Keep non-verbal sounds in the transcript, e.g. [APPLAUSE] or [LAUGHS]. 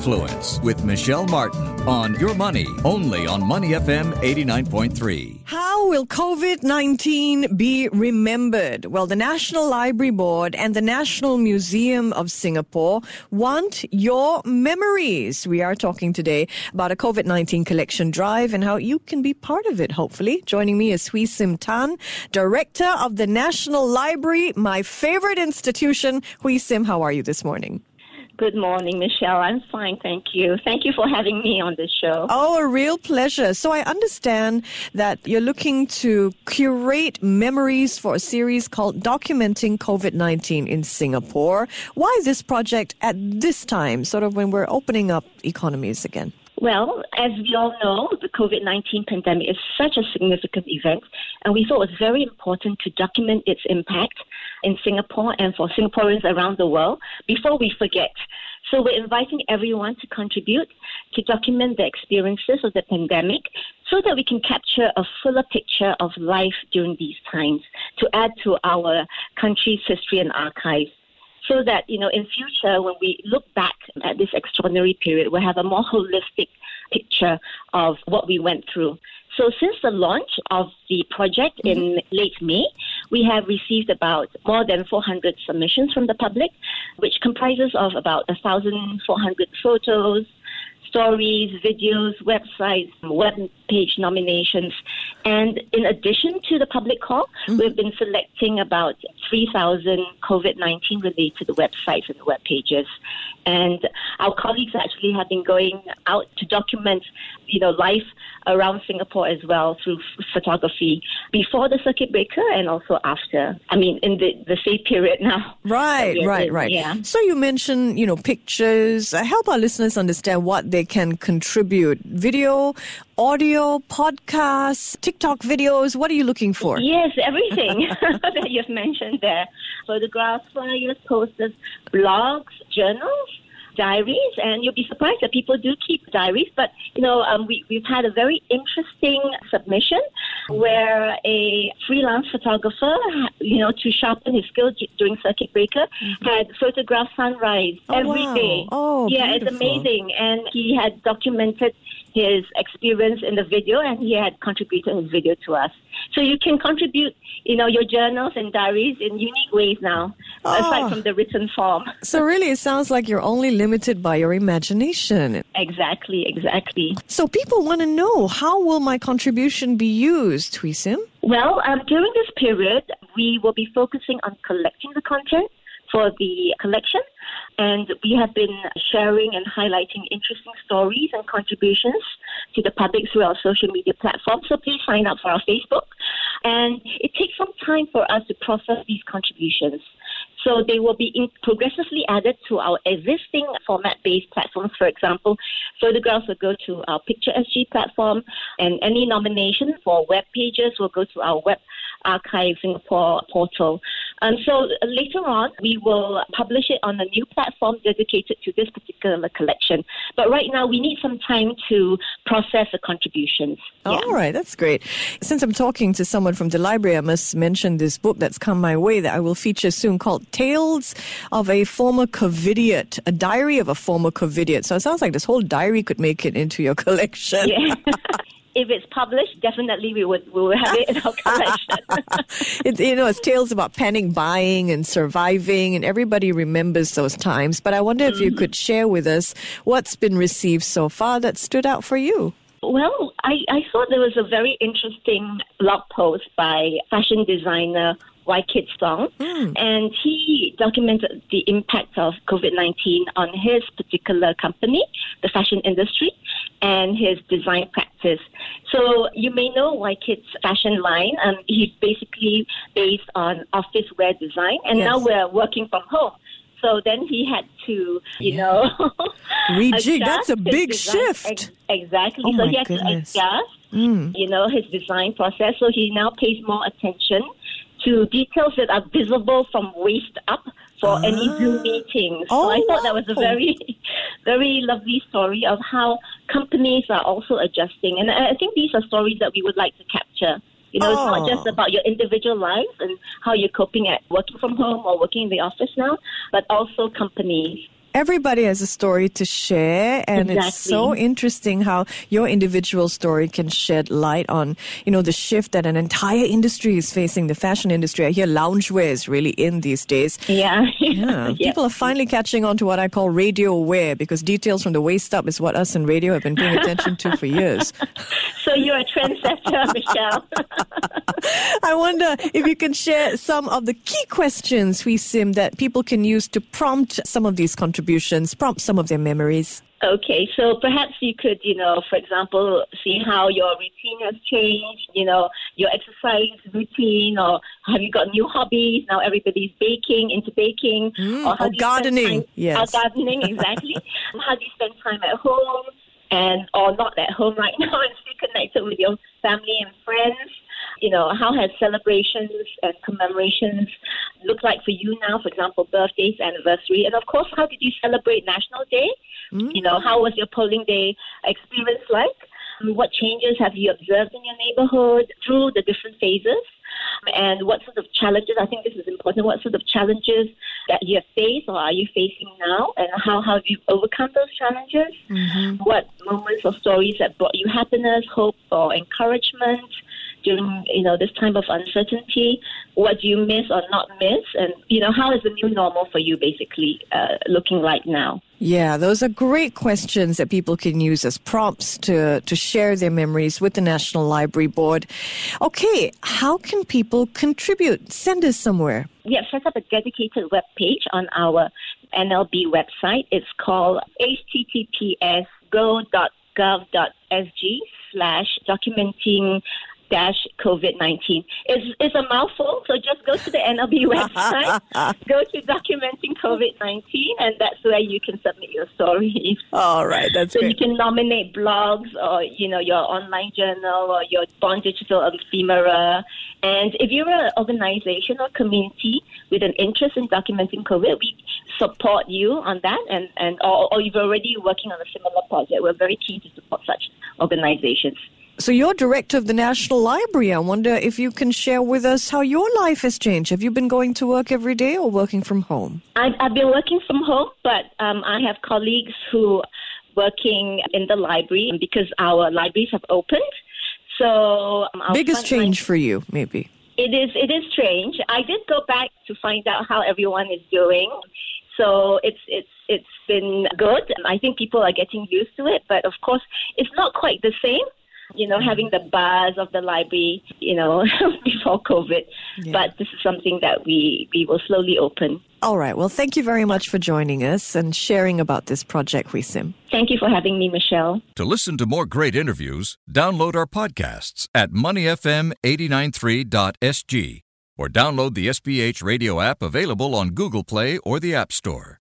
Influence with Michelle Martin on Your Money, only on Money FM 89.3. How will COVID 19 be remembered? Well, the National Library Board and the National Museum of Singapore want your memories. We are talking today about a COVID 19 collection drive and how you can be part of it, hopefully. Joining me is Hui Sim Tan, Director of the National Library, my favorite institution. Hui Sim, how are you this morning? Good morning, Michelle. I'm fine, thank you. Thank you for having me on this show. Oh, a real pleasure. So I understand that you're looking to curate memories for a series called Documenting COVID 19 in Singapore. Why this project at this time, sort of when we're opening up economies again? Well, as we all know, the COVID 19 pandemic is such a significant event, and we thought it was very important to document its impact in Singapore and for Singaporeans around the world before we forget. So we're inviting everyone to contribute to document the experiences of the pandemic so that we can capture a fuller picture of life during these times to add to our country's history and archives. So that, you know, in future, when we look back at this extraordinary period, we'll have a more holistic picture of what we went through. So since the launch of the project in mm-hmm. late May, we have received about more than 400 submissions from the public, which comprises of about 1,400 photos, stories, videos, websites, web page nominations. And in addition to the public call, mm-hmm. we've been selecting about 3,000 COVID 19 related websites and web pages. And our colleagues actually have been going out to document, you know, life around Singapore as well through photography before the circuit breaker and also after. I mean, in the, the safe period [LAUGHS] now. Right, right, in, right. Yeah. So you mentioned, you know, pictures. Uh, help our listeners understand what they can contribute. Video, audio, podcasts, TikTok videos. What are you looking for? Yes, everything [LAUGHS] that you've mentioned there. Photographs, flyers, posters, blogs, journals diaries, and you'll be surprised that people do keep diaries. But you know, um, we we've had a very interesting submission where a freelance photographer, you know, to sharpen his skills during circuit breaker, mm-hmm. had photographed sunrise oh, every wow. day. Oh, yeah, beautiful. it's amazing, and he had documented his experience in the video, and he had contributed his video to us. So you can contribute, you know, your journals and diaries in unique ways now, oh. aside from the written form. [LAUGHS] so really, it sounds like you're only limited by your imagination. Exactly, exactly. So people want to know how will my contribution be used, Hui Sim? Well, um, during this period, we will be focusing on collecting the content for the collection. And we have been sharing and highlighting interesting stories and contributions to the public through our social media platforms. So please sign up for our Facebook. And it takes some time for us to process these contributions. So they will be progressively added to our existing format-based platforms. For example, photographs will go to our Picture SG platform, and any nomination for web pages will go to our web archive Singapore portal. And so later on, we will publish it on a new platform dedicated to this particular collection. But right now, we need some time to process the contributions. Yeah. All right, that's great. Since I'm talking to someone from the library, I must mention this book that's come my way that I will feature soon called Tales of a Former COVIDiot, a diary of a former COVIDiot. So it sounds like this whole diary could make it into your [LAUGHS] collection. Yeah. [LAUGHS] if it's published, definitely we would we will have it in our collection. [LAUGHS] it's you know it's tales about panic buying and surviving, and everybody remembers those times. But I wonder if you mm-hmm. could share with us what's been received so far that stood out for you. Well, I, I thought there was a very interesting blog post by fashion designer Wykidd Song, mm. and he documented the impact of COVID 19 on his particular company, the fashion industry, and his design practice. So you may know Wykidd's fashion line. Um, he's basically based on office wear design, and yes. now we're working from home. So then he had to, you yeah. know, [LAUGHS] rejig. That's a big shift. Ex- exactly. Oh so he had goodness. to adjust, mm. you know, his design process. So he now pays more attention to details that are visible from waist up for ah. any Zoom meetings. So oh, I thought that was a very, [LAUGHS] very lovely story of how companies are also adjusting. And I think these are stories that we would like to capture You know, it's Oh. not just about your individual life and how you're coping at working from home or working in the office now, but also companies. Everybody has a story to share, and it's so interesting how your individual story can shed light on, you know, the shift that an entire industry is facing. The fashion industry. I hear loungewear is really in these days. Yeah. [LAUGHS] Yeah, Yeah. people are finally catching on to what I call radio wear because details from the waist up is what us in radio have been paying attention to for years. [LAUGHS] So you're a trendsetter, [LAUGHS] Michelle. I wonder if you can share some of the key questions, Hui Sim, that people can use to prompt some of these contributions, prompt some of their memories. Okay, so perhaps you could, you know, for example, see how your routine has changed, you know, your exercise routine, or have you got new hobbies? Now everybody's baking, into baking, Mm, or or do you spend gardening, time- yes. or gardening, exactly. [LAUGHS] how do you spend time at home and or not at home right [LAUGHS] now and stay connected with your family and friends? You know, how has celebrations and commemorations look like for you now? For example, birthdays, anniversary, and of course, how did you celebrate National Day? Mm. You know, how was your polling day experience like? What changes have you observed in your neighborhood through the different phases? And what sort of challenges, I think this is important, what sort of challenges that you have faced or are you facing now? And how have you overcome those challenges? Mm-hmm. What moments or stories that brought you happiness, hope, or encouragement? During you know this time of uncertainty what do you miss or not miss and you know how is the new normal for you basically uh, looking like now Yeah, those are great questions that people can use as prompts to, to share their memories with the National Library Board. Okay, how can people contribute? Send us somewhere. we have set up a dedicated web page on our NLB website. It's called https go.gov.sg slash documenting dash COVID-19. It's, it's a mouthful, so just go to the NLB [LAUGHS] website, go to documenting COVID-19, and that's where you can submit your story. [LAUGHS] All right, that's So you can nominate blogs or, you know, your online journal or your Born Digital ephemera. And if you're an organization or community with an interest in documenting COVID, we support you on that. And, and or, or you're already working on a similar project. We're very keen to support such organizations. So you're director of the National Library. I wonder if you can share with us how your life has changed. Have you been going to work every day or working from home? I've, I've been working from home, but um, I have colleagues who working in the library because our libraries have opened. So um, Biggest change for you, maybe. It is it is strange. I did go back to find out how everyone is doing. So it's it's it's been good. I think people are getting used to it, but of course it's not quite the same. You know, having the buzz of the library, you know, [LAUGHS] before COVID. Yeah. But this is something that we, we will slowly open. All right. Well, thank you very much for joining us and sharing about this project, Hui Sim. Thank you for having me, Michelle. To listen to more great interviews, download our podcasts at moneyfm893.sg or download the SPH radio app available on Google Play or the App Store.